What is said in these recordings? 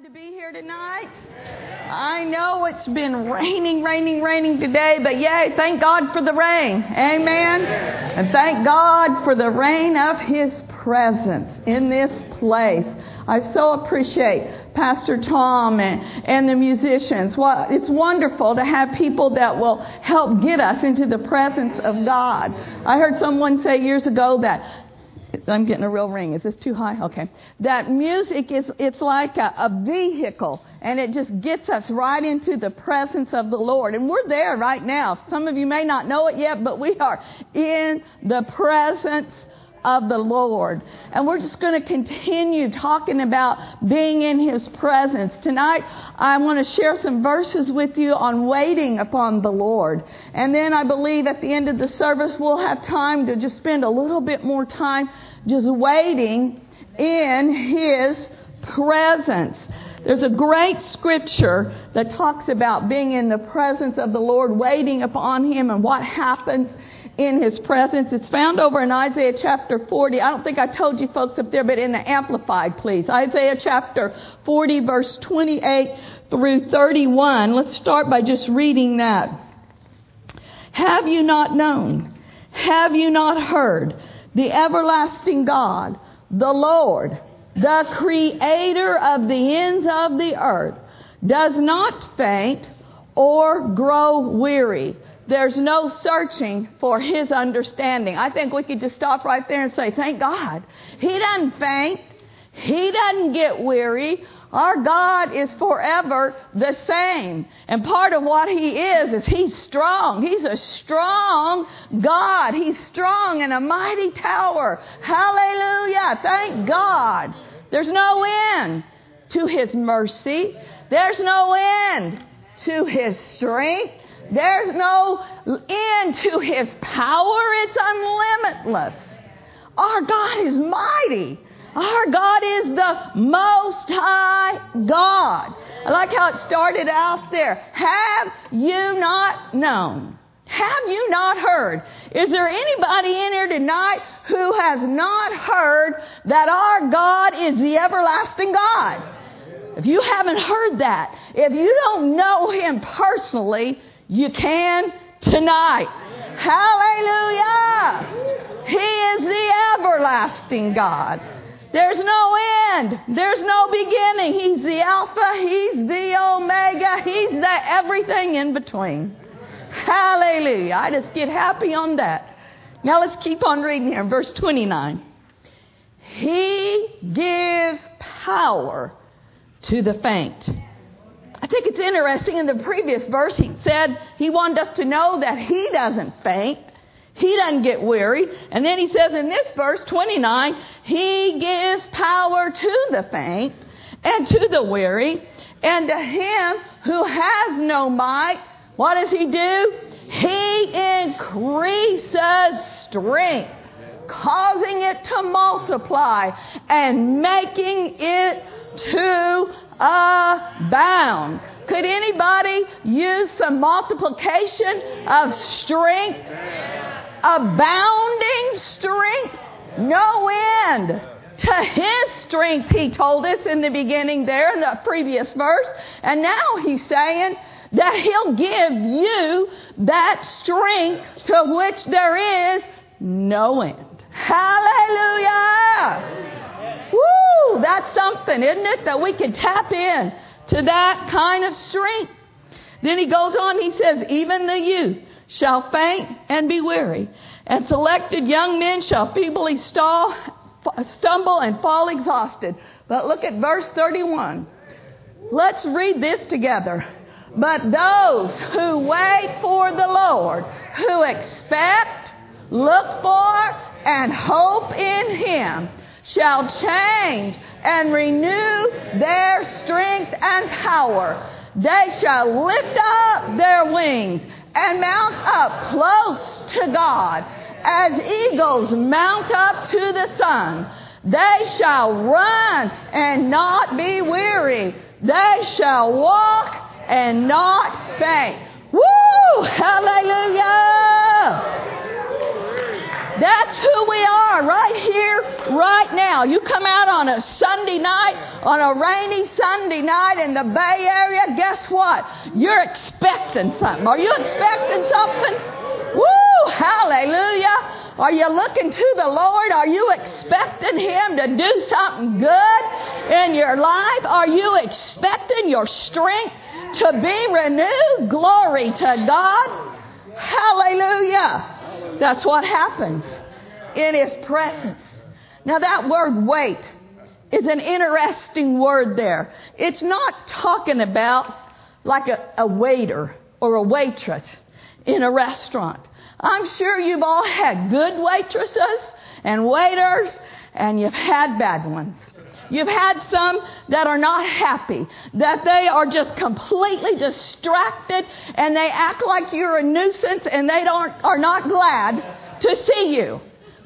glad to be here tonight? I know it's been raining, raining, raining today, but yay, thank God for the rain. Amen. And thank God for the rain of His presence in this place. I so appreciate Pastor Tom and, and the musicians. Well, it's wonderful to have people that will help get us into the presence of God. I heard someone say years ago that I'm getting a real ring. Is this too high? Okay. That music is, it's like a, a, vehicle and it just gets us right into the presence of the Lord. And we're there right now. Some of you may not know it yet, but we are in the presence of the Lord. And we're just going to continue talking about being in His presence. Tonight, I want to share some verses with you on waiting upon the Lord. And then I believe at the end of the service, we'll have time to just spend a little bit more time just waiting in His presence. There's a great scripture that talks about being in the presence of the Lord, waiting upon Him and what happens in his presence. It's found over in Isaiah chapter 40. I don't think I told you folks up there, but in the Amplified, please. Isaiah chapter 40, verse 28 through 31. Let's start by just reading that. Have you not known? Have you not heard? The everlasting God, the Lord, the creator of the ends of the earth, does not faint or grow weary. There's no searching for his understanding. I think we could just stop right there and say, thank God. He doesn't faint. He doesn't get weary. Our God is forever the same. And part of what He is, is He's strong. He's a strong God. He's strong in a mighty tower. Hallelujah. Thank God. There's no end to His mercy. There's no end to His strength. There's no end to his power. It's unlimitless. Our God is mighty. Our God is the most high God. I like how it started out there. Have you not known? Have you not heard? Is there anybody in here tonight who has not heard that our God is the everlasting God? If you haven't heard that, if you don't know Him personally, you can tonight. Hallelujah. He is the everlasting God. There's no end. There's no beginning. He's the Alpha. He's the Omega. He's the everything in between. Hallelujah. I just get happy on that. Now let's keep on reading here. Verse 29. He gives power to the faint. I think it's interesting in the previous verse, he said he wanted us to know that he doesn't faint. He doesn't get weary. And then he says in this verse 29, he gives power to the faint and to the weary. And to him who has no might, what does he do? He increases strength, causing it to multiply and making it abound. Could anybody use some multiplication of strength? Abounding strength? No end to his strength, he told us in the beginning there in the previous verse. And now he's saying that he'll give you that strength to which there is no end. Hallelujah! Woo! That's something, isn't it? That we can tap in to that kind of strength. Then he goes on, he says, even the youth shall faint and be weary, and selected young men shall feebly stall, stumble and fall exhausted. But look at verse 31. Let's read this together. But those who wait for the Lord, who expect, look for, and hope in Him, shall change and renew their strength and power. They shall lift up their wings and mount up close to God as eagles mount up to the sun. They shall run and not be weary. They shall walk and not faint. Woo! Hallelujah! That's who we are right here, right now. You come out on a Sunday night, on a rainy Sunday night in the Bay Area, guess what? You're expecting something. Are you expecting something? Woo! Hallelujah! Are you looking to the Lord? Are you expecting Him to do something good in your life? Are you expecting your strength to be renewed? Glory to God. Hallelujah. That's what happens in His presence. Now, that word wait is an interesting word there. It's not talking about like a, a waiter or a waitress in a restaurant. I'm sure you've all had good waitresses and waiters, and you've had bad ones. You've had some that are not happy, that they are just completely distracted and they act like you're a nuisance and they don't, are not glad to see you.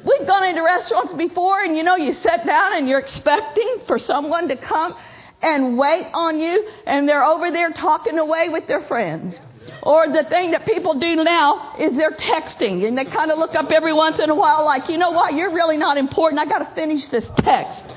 We've gone into restaurants before and you know, you sit down and you're expecting for someone to come and wait on you and they're over there talking away with their friends. Or the thing that people do now is they're texting and they kind of look up every once in a while like, you know what, you're really not important. I got to finish this text.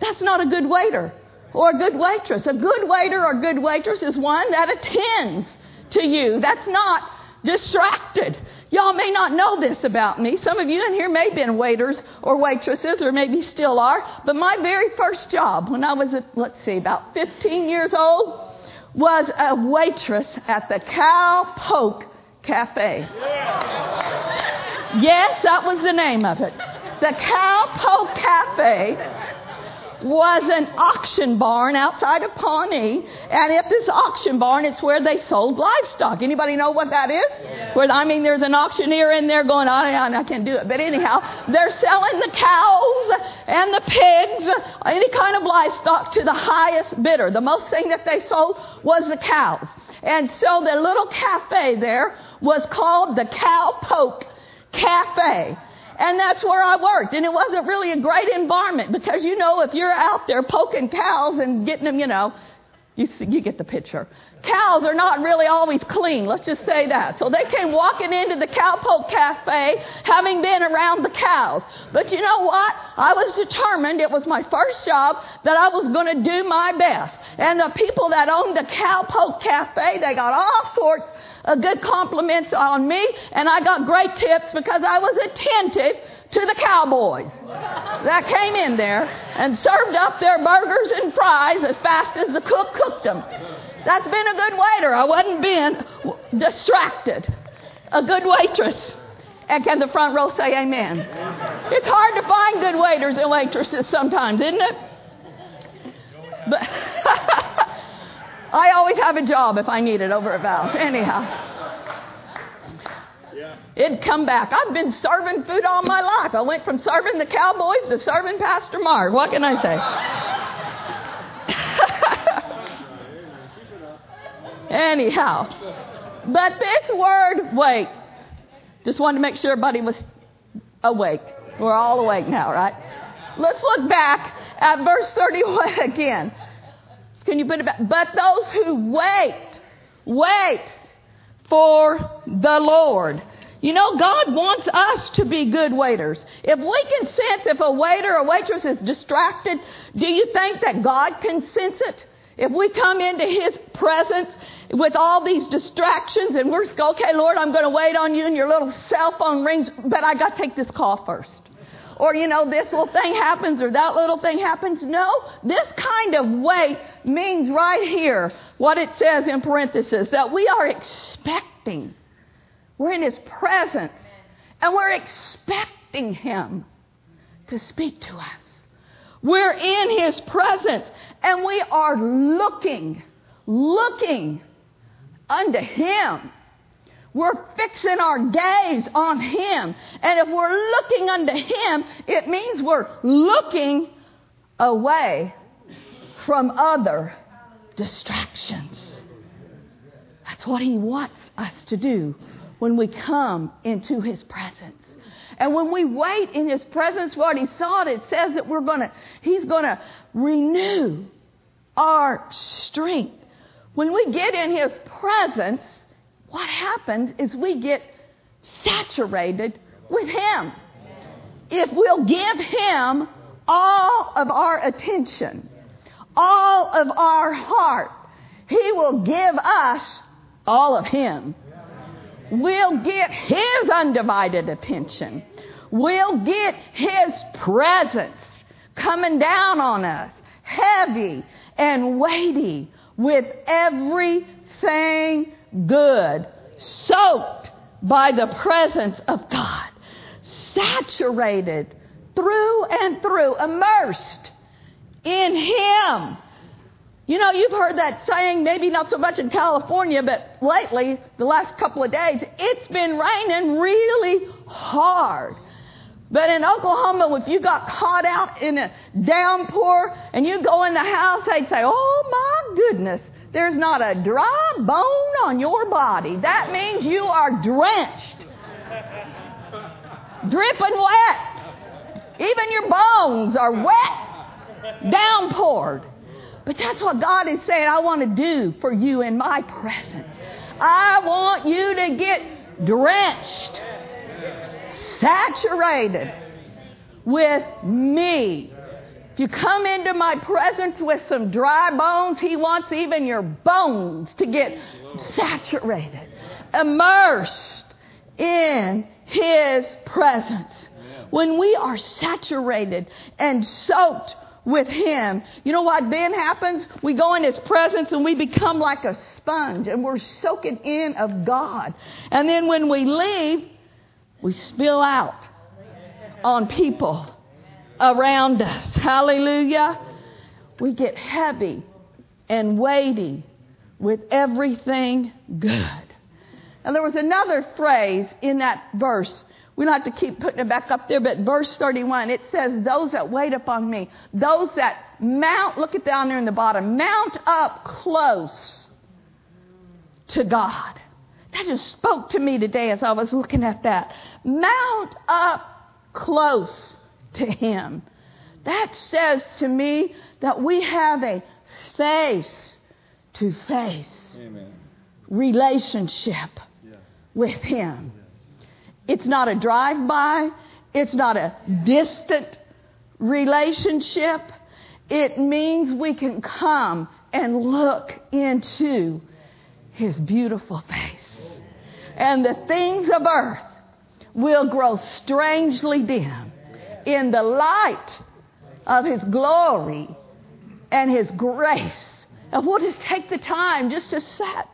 That's not a good waiter or a good waitress. A good waiter or good waitress is one that attends to you. That's not distracted. Y'all may not know this about me. Some of you in here may have been waiters or waitresses or maybe still are. But my very first job when I was, at, let's see, about 15 years old, was a waitress at the Cow Poke Cafe. Yes, that was the name of it. The Cow Poke Cafe was an auction barn outside of Pawnee. And at this auction barn, it's where they sold livestock. Anybody know what that is? Yeah. Where, I mean, there's an auctioneer in there going, oh, on and I can't do it. But anyhow, they're selling the cows and the pigs, any kind of livestock to the highest bidder. The most thing that they sold was the cows. And so the little cafe there was called the Cow Poke Cafe. And that's where I worked. And it wasn't really a great environment because, you know, if you're out there poking cows and getting them, you know, you, see, you get the picture. Cows are not really always clean. Let's just say that. So they came walking into the Cowpoke Cafe having been around the cows. But you know what? I was determined. It was my first job that I was going to do my best. And the people that owned the Cowpoke Cafe, they got all sorts a good compliments on me, and I got great tips because I was attentive to the cowboys that came in there and served up their burgers and fries as fast as the cook cooked them. That's been a good waiter. I wasn't being distracted. A good waitress. And can the front row say amen? It's hard to find good waiters and waitresses sometimes, isn't it? But I always have a job if I need it over a valve. Anyhow. It'd come back. I've been serving food all my life. I went from serving the Cowboys to serving Pastor Mark. What can I say? Anyhow. But this word, wait. Just wanted to make sure everybody was awake. We're all awake now, right? Let's look back at verse 31 again. Can you put it back? But those who wait, wait for the Lord. You know, God wants us to be good waiters. If we can sense if a waiter or waitress is distracted, do you think that God can sense it? If we come into His presence with all these distractions and we're, okay, Lord, I'm going to wait on you and your little cell phone rings, but I got to take this call first or you know, this little thing happens or that little thing happens. No, this kind of wait means right here what it says in parenthesis that we are expecting. We're in His presence and we're expecting Him to speak to us. We're in His presence and we are looking, looking unto Him we're fixing our gaze on Him. And if we're looking unto Him, it means we're looking away from other distractions. That's what He wants us to do when we come into His presence. And when we wait in His presence, what He saw, it says that we're gonna, He's gonna renew our strength. When we get in His presence, what happens is we get saturated with Him. If we'll give Him all of our attention, all of our heart, He will give us all of Him. We'll get His undivided attention. We'll get His presence coming down on us, heavy and weighty with everything good, soaked by the presence of God, saturated through and through, immersed in Him. You know, you've heard that saying, maybe not so much in California, but lately, the last couple of days, it's been raining really hard. But in Oklahoma, if you got caught out in a downpour and you go in the house, they'd say, Oh my goodness, there's not a dry bone on your body. That means you are drenched, dripping wet. Even your bones are wet, downpoured. But that's what God is saying, I want to do for you in my presence. I want you to get drenched saturated with me. If you come into my presence with some dry bones, He wants even your bones to get saturated, immersed in His presence. When we are saturated and soaked with Him, you know what then happens? We go in His presence and we become like a sponge and we're soaking in of God. And then when we leave, we spill out on people around us. Hallelujah. We get heavy and weighty with everything good. And there was another phrase in that verse. We don't have to keep putting it back up there, but verse 31, it says, Those that wait upon me, those that mount, look at down there in the bottom, mount up close to God. That just spoke to me today as I was looking at that. Mount up close to Him. That says to me that we have a face to face relationship with Him. It's not a drive by, it's not a distant relationship. It means we can come and look into His beautiful face and the things of earth will grow strangely dim in the light of His glory and His grace. And we'll just take the time just to sit.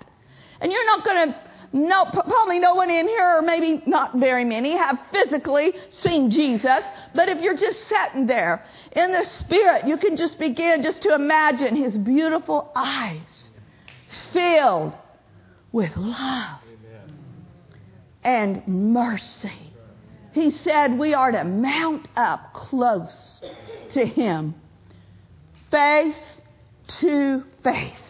And you're not going to no, probably no one in here, or maybe not very many, have physically seen Jesus. But if you're just sitting there in the Spirit, you can just begin just to imagine His beautiful eyes filled with love and mercy. He said we are to mount up close to Him, face to face.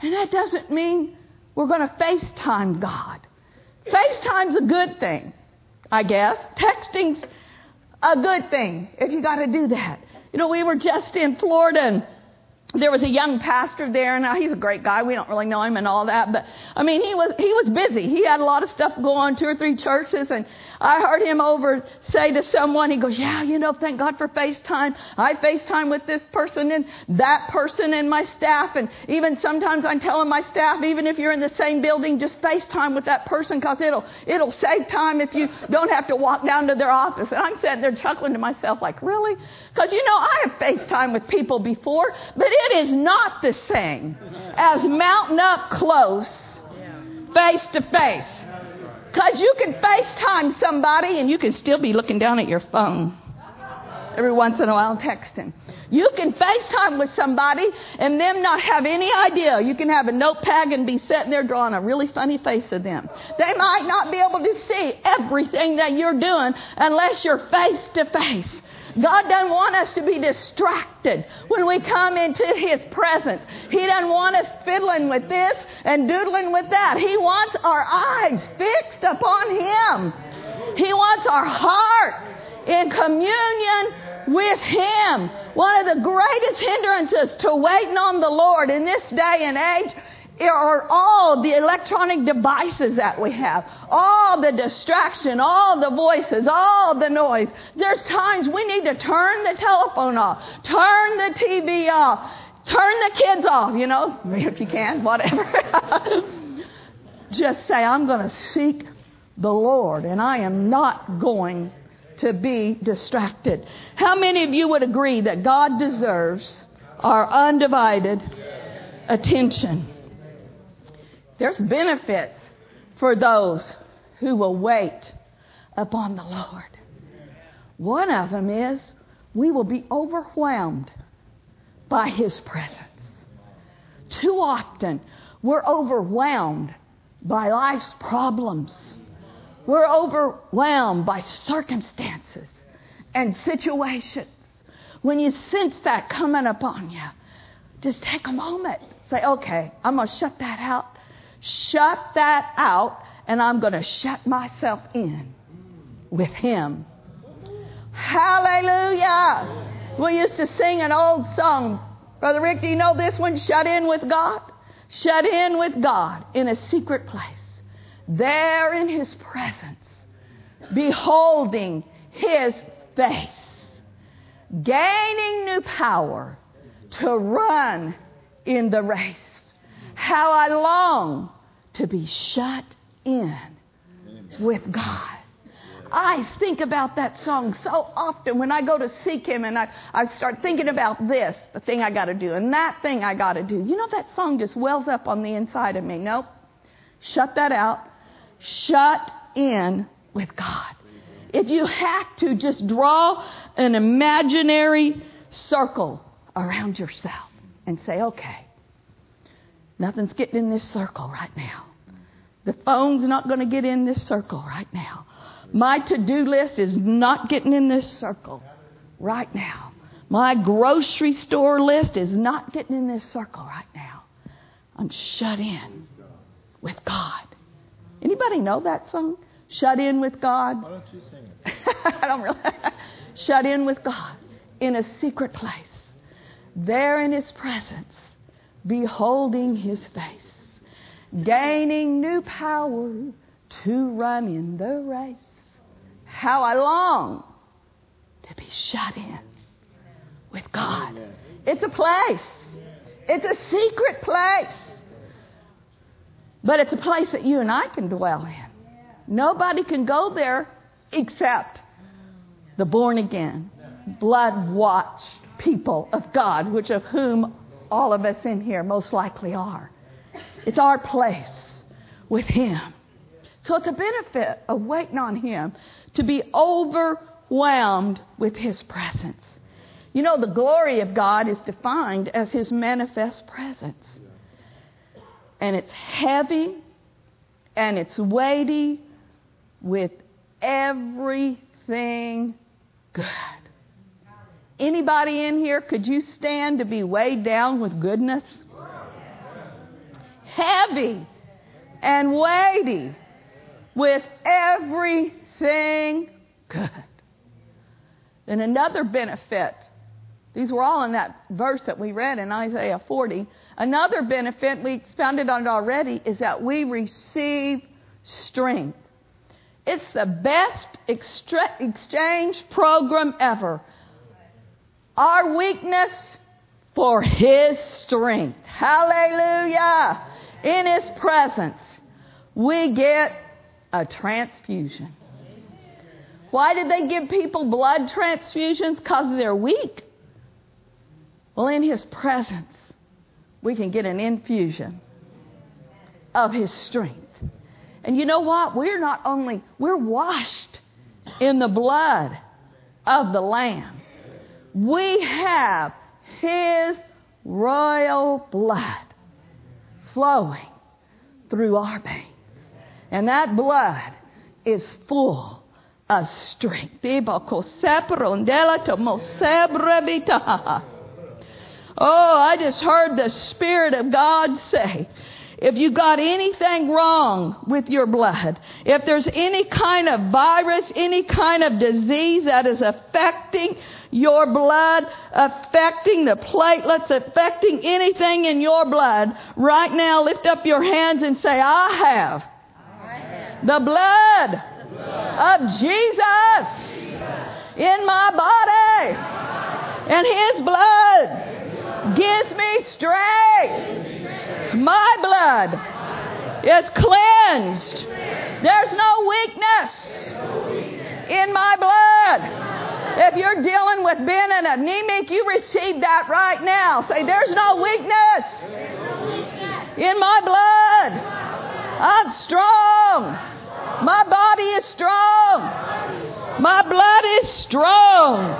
And that doesn't mean we're going to FaceTime God. FaceTime's a good thing, I guess. Texting's a good thing if you got to do that. You know, we were just in Florida and there was a young pastor there. And he's a great guy. We don't really know him and all that, but I mean, he was he was busy. He had a lot of stuff going on, two or three churches, and I heard him over say to someone, he goes, "Yeah, you know, thank God for FaceTime. I FaceTime with this person and that person and my staff, and even sometimes I'm telling my staff, even if you're in the same building, just FaceTime with that person because it'll it'll save time if you don't have to walk down to their office." And I'm sitting there chuckling to myself, like, "Really?" Because you know, I have FaceTime with people before, but it is not the same as mounting up close, face to face. Because you can FaceTime somebody and you can still be looking down at your phone every once in a while texting. You can FaceTime with somebody and them not have any idea. You can have a notepad and be sitting there drawing a really funny face of them. They might not be able to see everything that you're doing unless you're face to face. God doesn't want us to be distracted when we come into His presence. He doesn't want us fiddling with this and doodling with that. He wants our eyes fixed upon Him. He wants our heart in communion with Him. One of the greatest hindrances to waiting on the Lord in this day and age are all the electronic devices that we have, all the distraction, all the voices, all the noise. There's times we need to turn the telephone off, turn the TV off, turn the kids off, you know, if you can, whatever. Just say, I'm going to seek the Lord and I am not going to be distracted. How many of you would agree that God deserves our undivided attention? There's benefits for those who will wait upon the Lord. One of them is we will be overwhelmed by His presence. Too often, we're overwhelmed by life's problems. We're overwhelmed by circumstances and situations. When you sense that coming upon you, just take a moment. Say, okay, I'm going to shut that out. Shut that out, and I'm going to shut myself in with Him. Hallelujah. We used to sing an old song. Brother Rick, do you know this one? Shut in with God. Shut in with God in a secret place there in his presence, beholding his face, gaining new power to run in the race. How I long to be shut in with God. I think about that song so often when I go to seek Him and I, I start thinking about this, the thing I got to do, and that thing I got to do. You know, that song just wells up on the inside of me. Nope. Shut that out shut in with God. If you have to, just draw an imaginary circle around yourself and say, okay, nothing's getting in this circle right now. The phone's not going to get in this circle right now. My to do list is not getting in this circle right now. My grocery store list is not getting in this circle right now. I'm shut in with God. Anybody know that song? Shut in with God. Why don't you sing it? I don't really. Shut in with God in a secret place. There in His presence, beholding His face, gaining new power to run in the race. How I long to be shut in with God. It's a place. It's a secret place. But it's a place that you and I can dwell in. Nobody can go there except the born again, blood washed people of God, which of whom all of us in here most likely are. It's our place with Him. So it's a benefit of waiting on Him to be overwhelmed with His presence. You know, the glory of God is defined as His manifest presence and it's heavy and it's weighty with everything good. Anybody in here, could you stand to be weighed down with goodness? Heavy and weighty with everything good. And another benefit, these were all in that verse that we read in Isaiah 40 Another benefit, we expounded on it already, is that we receive strength. It's the best exchange program ever. Our weakness for His strength. Hallelujah. In His presence, we get a transfusion. Why did they give people blood transfusions? Because they're weak. Well, in His presence, we can get an infusion of His strength. And you know what? We're not only, we're washed in the blood of the Lamb. We have His royal blood flowing through our veins. And that blood is full of strength. Oh, I just heard the Spirit of God say, if you got anything wrong with your blood, if there's any kind of virus, any kind of disease that is affecting your blood, affecting the platelets, affecting anything in your blood, right now lift up your hands and say, I have, the blood, of Jesus in my body. And his blood gives me strength. My blood is cleansed. There's no weakness in my blood. If you're dealing with being an anemic, you receive that right now. Say, there's no weakness in my blood. I'm strong. My body is strong. My blood is strong.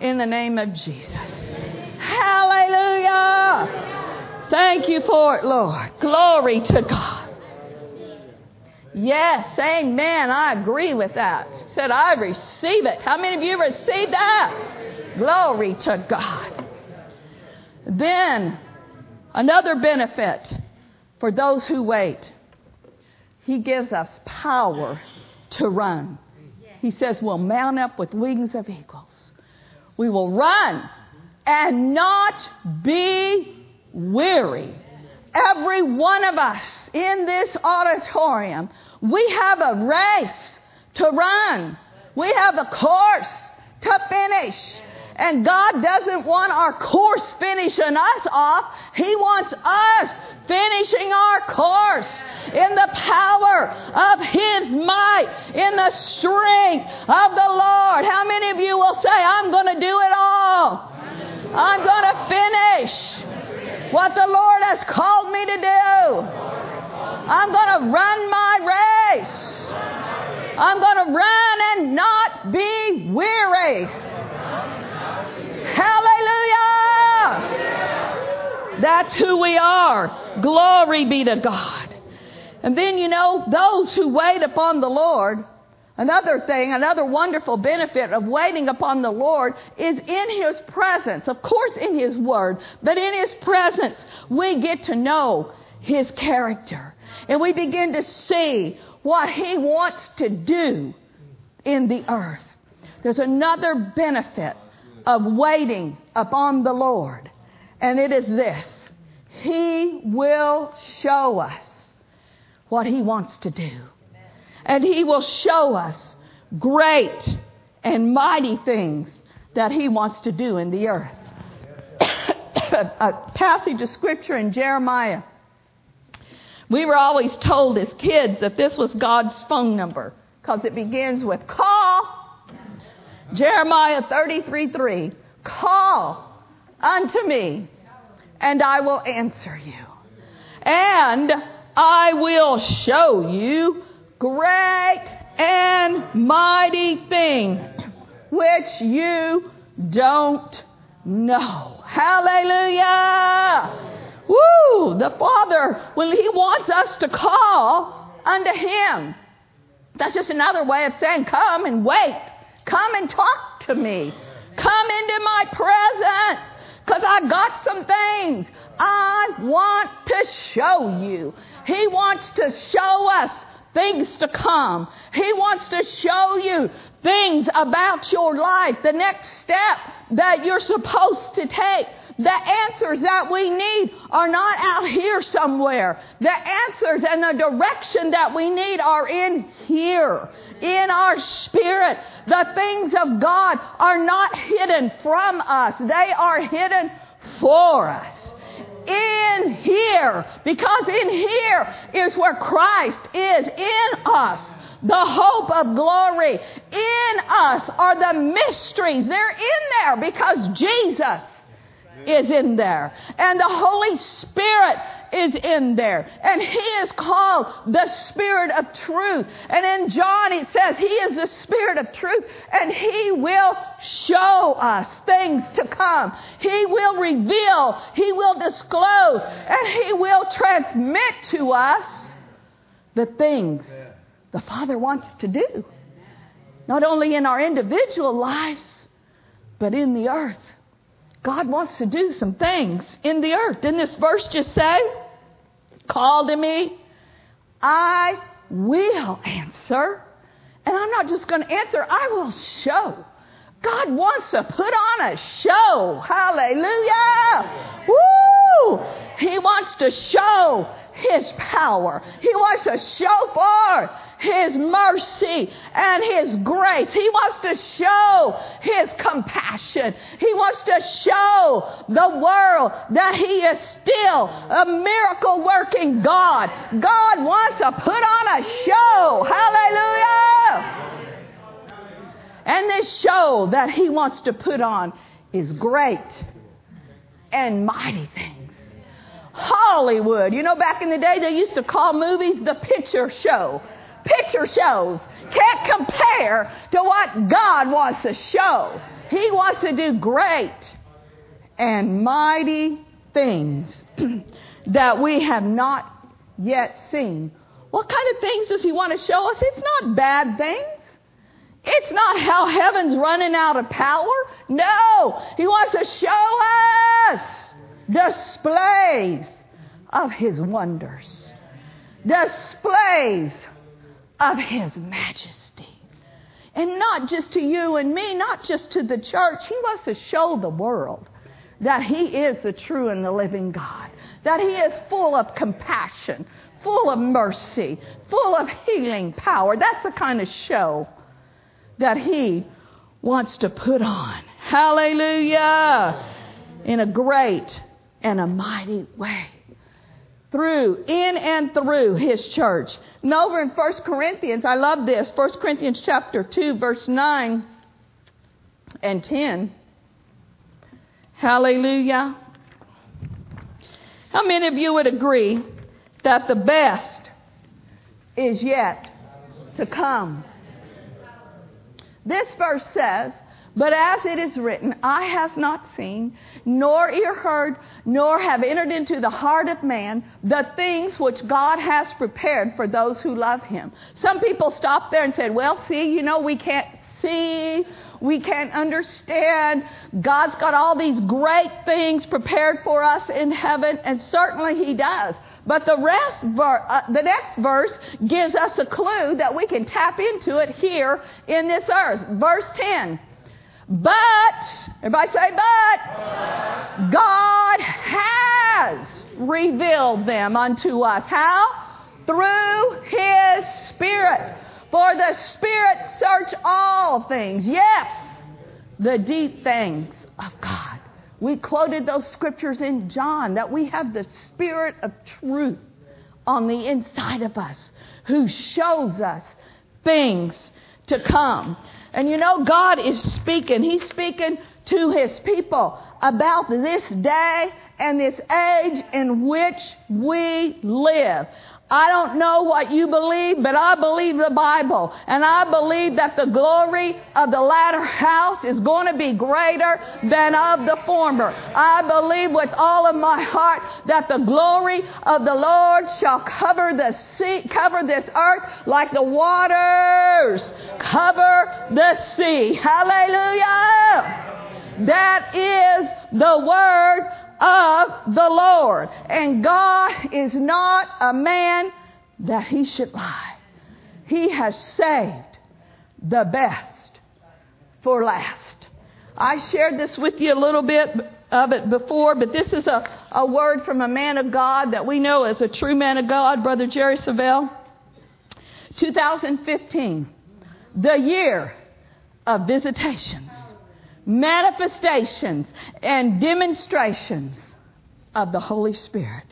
In the name of Jesus. Hallelujah. Thank you for it, Lord. Glory to God. Yes, amen. I agree with that. Said, I receive it. How many of you receive that? Glory to God. Then, another benefit for those who wait. He gives us power to run. He says, We'll mount up with wings of eagles. We will run and not be weary every one of us in this auditorium, we have a race to run. We have a course to finish. And God doesn't want our course finishing us off. He wants us finishing our course in the power of His might, in the strength of the Lord. How many of you will say, I'm going to do it all? I'm going to finish what the Lord has called me to do. I'm going to run my race. I'm going to run and not be weary. Hallelujah! That's who we are. Glory be to God. And then, you know, those who wait upon the Lord, Another thing, another wonderful benefit of waiting upon the Lord is in His presence. Of course, in His Word, but in His presence, we get to know His character. And we begin to see what He wants to do in the earth. There's another benefit of waiting upon the Lord, and it is this He will show us what He wants to do and He will show us great and mighty things that He wants to do in the earth. a passage of scripture in Jeremiah. We were always told as kids that this was God's phone number because it begins with call. Jeremiah 33 3. Call unto me and I will answer you. And I will show you great and mighty things which you don't know. Hallelujah! Woo! The Father, when He wants us to call unto Him, that's just another way of saying, come and wait. Come and talk to me. Come into my presence. Because I got some things I want to show you. He wants to show us things to come. He wants to show you things about your life, the next step that you're supposed to take. The answers that we need are not out here somewhere. The answers and the direction that we need are in here, in our spirit. The things of God are not hidden from us. They are hidden for us in here because in here is where Christ is in us. The hope of glory in us are the mysteries. They're in there because Jesus is in there. And the Holy Spirit is in there. And He is called the Spirit of truth. And in John it says He is the Spirit of truth and He will show us things to come. He will reveal, He will disclose, and He will transmit to us the things the Father wants to do. Not only in our individual lives, but in the earth. God wants to do some things in the earth. Didn't this verse just say? call to me, I will answer. And I'm not just going to answer, I will show. God wants to put on a show. Hallelujah. Woo! He wants to show His power. He wants to show forth His mercy and His grace. He wants to show His compassion. He wants to show the world that He is still a miracle working God. God wants to put on a show. Hallelujah. And this show that he wants to put on is great and mighty things. Hollywood. You know, back in the day, they used to call movies the picture show. Picture shows can't compare to what God wants to show. He wants to do great and mighty things that we have not yet seen. What kind of things does He want to show us? It's not bad things. It's not how heaven's running out of power. No, He wants to show us displays of His wonders, displays of His majesty. And not just to you and me, not just to the church. He wants to show the world that He is the true and the living God, that He is full of compassion, full of mercy, full of healing power. That's the kind of show that He wants to put on. Hallelujah! In a great and a mighty way. Through, in and through His church. And over in 1 Corinthians, I love this. 1 Corinthians chapter 2, verse 9 and 10. Hallelujah. How many of you would agree that the best is yet to come? This verse says, But as it is written, eye has not seen, nor ear heard, nor have entered into the heart of man the things which God has prepared for those who love him. Some people stopped there and said, Well, see, you know, we can't see, we can't understand. God's got all these great things prepared for us in heaven, and certainly He does. But the rest, uh, the next verse gives us a clue that we can tap into it here in this earth. Verse 10. But, everybody say, but, God has revealed them unto us. How? Through His Spirit. For the Spirit search all things. Yes, the deep things of God. We quoted those scriptures in John that we have the Spirit of truth on the inside of us who shows us things to come. And you know, God is speaking. He's speaking to His people about this day and this age in which we live. I don't know what you believe, but I believe the Bible. And I believe that the glory of the latter house is going to be greater than of the former. I believe with all of my heart that the glory of the Lord shall cover the sea, cover this earth like the waters cover the sea. Hallelujah! That is the word of the Lord. And God is not a man that he should lie. He has saved the best for last. I shared this with you a little bit of it before, but this is a, a word from a man of God that we know as a true man of God, Brother Jerry Savelle. 2015, the year of visitations manifestations and demonstrations of the Holy Spirit.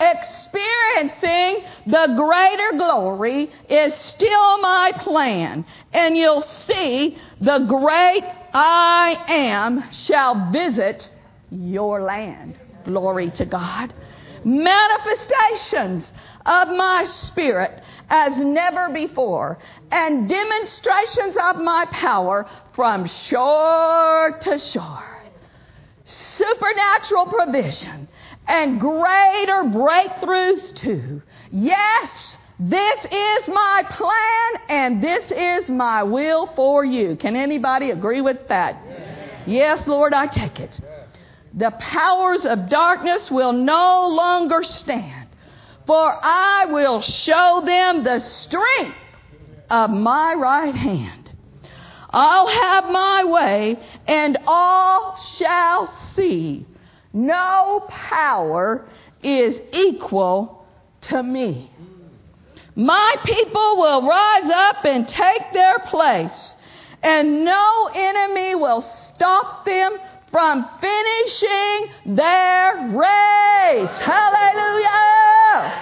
Experiencing the greater glory is still my plan, and you'll see the great I am shall visit your land. Glory to God. Manifestations of my spirit as never before, and demonstrations of my power from shore to shore. Supernatural provision and greater breakthroughs too. Yes, this is my plan and this is my will for you. Can anybody agree with that? Yes, Lord, I take it. The powers of darkness will no longer stand For I will show them the strength of my right hand. I'll have my way, and all shall see. No power is equal to me. My people will rise up and take their place, and no enemy will stop them from finishing their race. Hallelujah!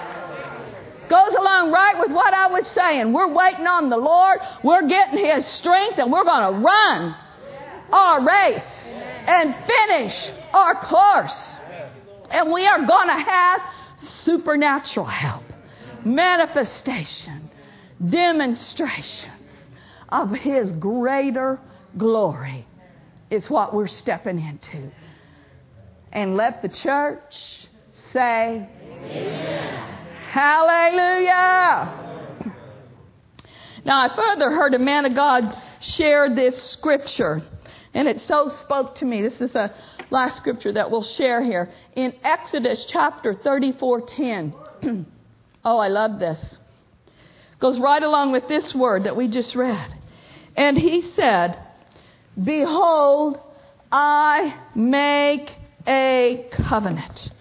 Goes along right with what I was saying. We're waiting on the Lord. We're getting His strength and we're going to run our race and finish our course. And we are going to have supernatural help, manifestation, demonstrations of His greater glory. It's what we're stepping into. And let the church say, Amen. Hallelujah. Now, I further heard a man of God share this scripture, and it so spoke to me. This is a last scripture that we'll share here in Exodus chapter 34:10. oh, I love this. Goes right along with this word that we just read. And he said, Behold, I make a covenant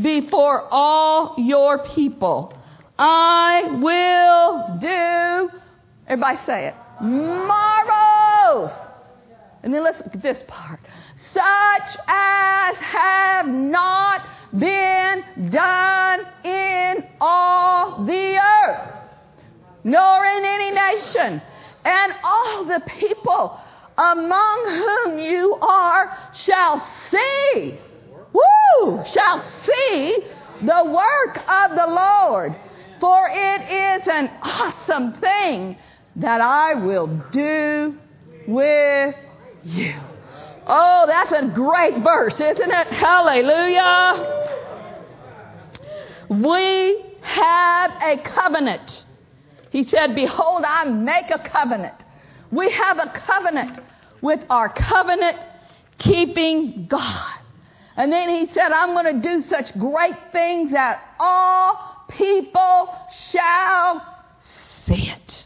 before all your people. I will do, everybody say it, marvels. And then let's look at this part. Such as have not been done in all the earth, nor in any nation. And all the people among whom you are shall see woo, shall see the work of the Lord. For it is an awesome thing that I will do with you. Oh, that's a great verse, isn't it? Hallelujah. We have a covenant. He said, Behold, I make a covenant. We have a covenant with our covenant keeping God. And then he said, I'm going to do such great things that all people shall see it.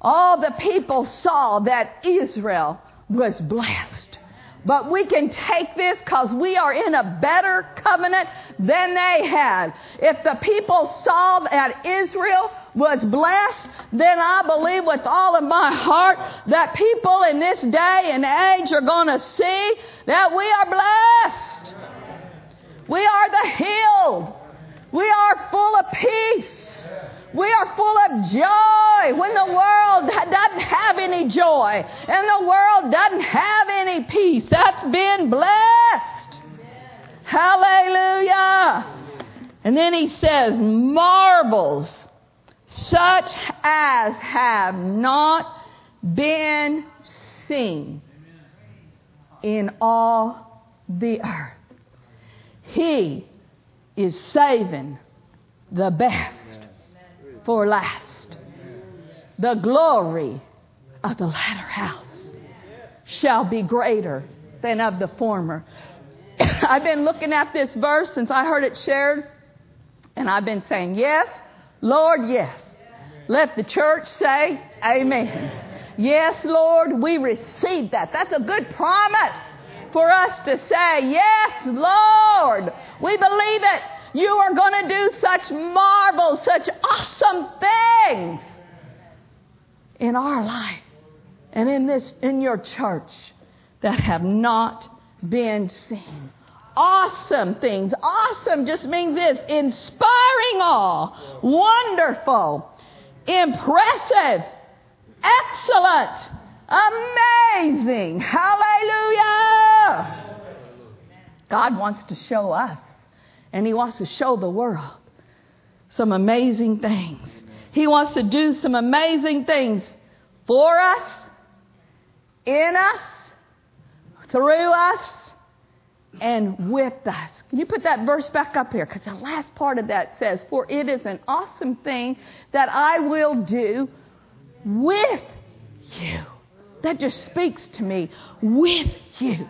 All the people saw that Israel was blessed. But we can take this because we are in a better covenant than they had. If the people saw that Israel was blessed, then I believe with all of my heart that people in this day and age are going to see that we are blessed. We are the healed. We are full of peace. We are full of joy when the world doesn't have any joy and the world doesn't have any peace. That's been blessed. Hallelujah. And then he says, marvels such as have not been seen in all the earth. He is saving the best for last. The glory of the latter house shall be greater than of the former. I've been looking at this verse since I heard it shared, and I've been saying, Yes, Lord, yes. Let the church say, Amen. Yes, Lord, we receive that. That's a good promise for us to say, Yes, Lord, we believe it. You are going to do such marvels, such awesome things in our life and in this in your church that have not been seen. Awesome things. Awesome just means this inspiring awe, wonderful, impressive, excellent, amazing. Hallelujah. God wants to show us and He wants to show the world some amazing things. He wants to do some amazing things for us, in us, through us, and with us. Can you put that verse back up here? Because the last part of that says, For it is an awesome thing that I will do with you. That just speaks to me with you.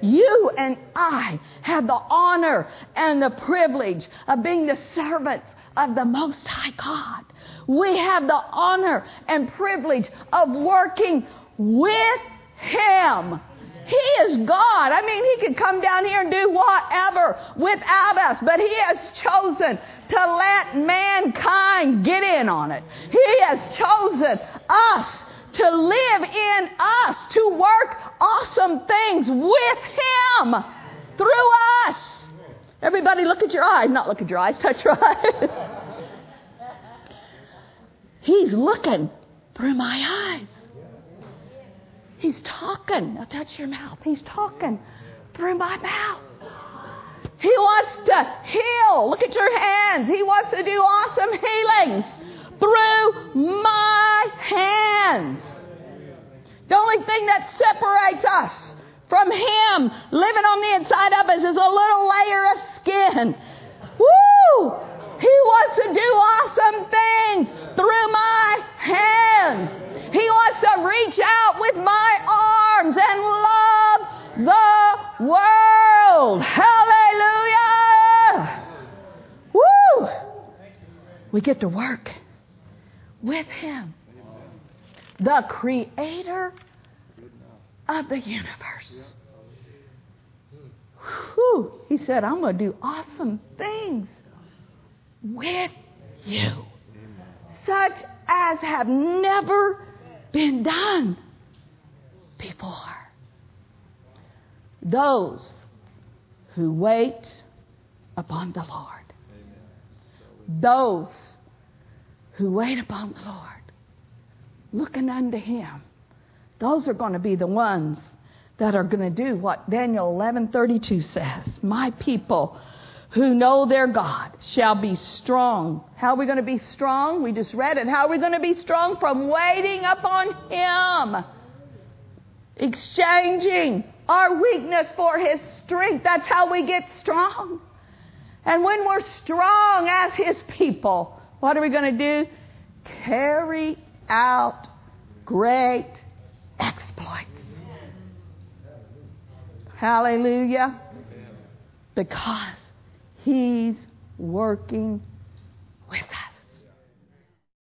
You and I have the honor and the privilege of being the servants of the Most High God. We have the honor and privilege of working with Him. He is God. I mean, He could come down here and do whatever without us, but He has chosen to let mankind get in on it. He has chosen us to live in us, to work awesome things with Him through us. Everybody look at your eyes. Not look at your eyes, touch your eyes. He's looking through my eyes. He's talking. Now touch your mouth. He's talking through my mouth. He wants to heal. Look at your hands. He wants to do awesome healings through my hands. The only thing that separates us from Him living on the inside of us is a little layer of skin. Woo! He wants to do awesome things through my hands. He wants to reach out with my arms and love the world. Hallelujah! Woo! We get to work with Him, the Creator of the universe. Whew. He said, I'm going to do awesome things with you, such as have never been done before. Those who wait upon the Lord. Those who wait upon the Lord, looking unto Him. Those are going to be the ones that are going to do what Daniel 11:32 says. My people who know their God shall be strong. How are we going to be strong? We just read it. How are we going to be strong? From waiting upon Him. Exchanging our weakness for His strength. That's how we get strong. And when we're strong as His people, what are we going to do? Carry out great exploits. Hallelujah. Because He's working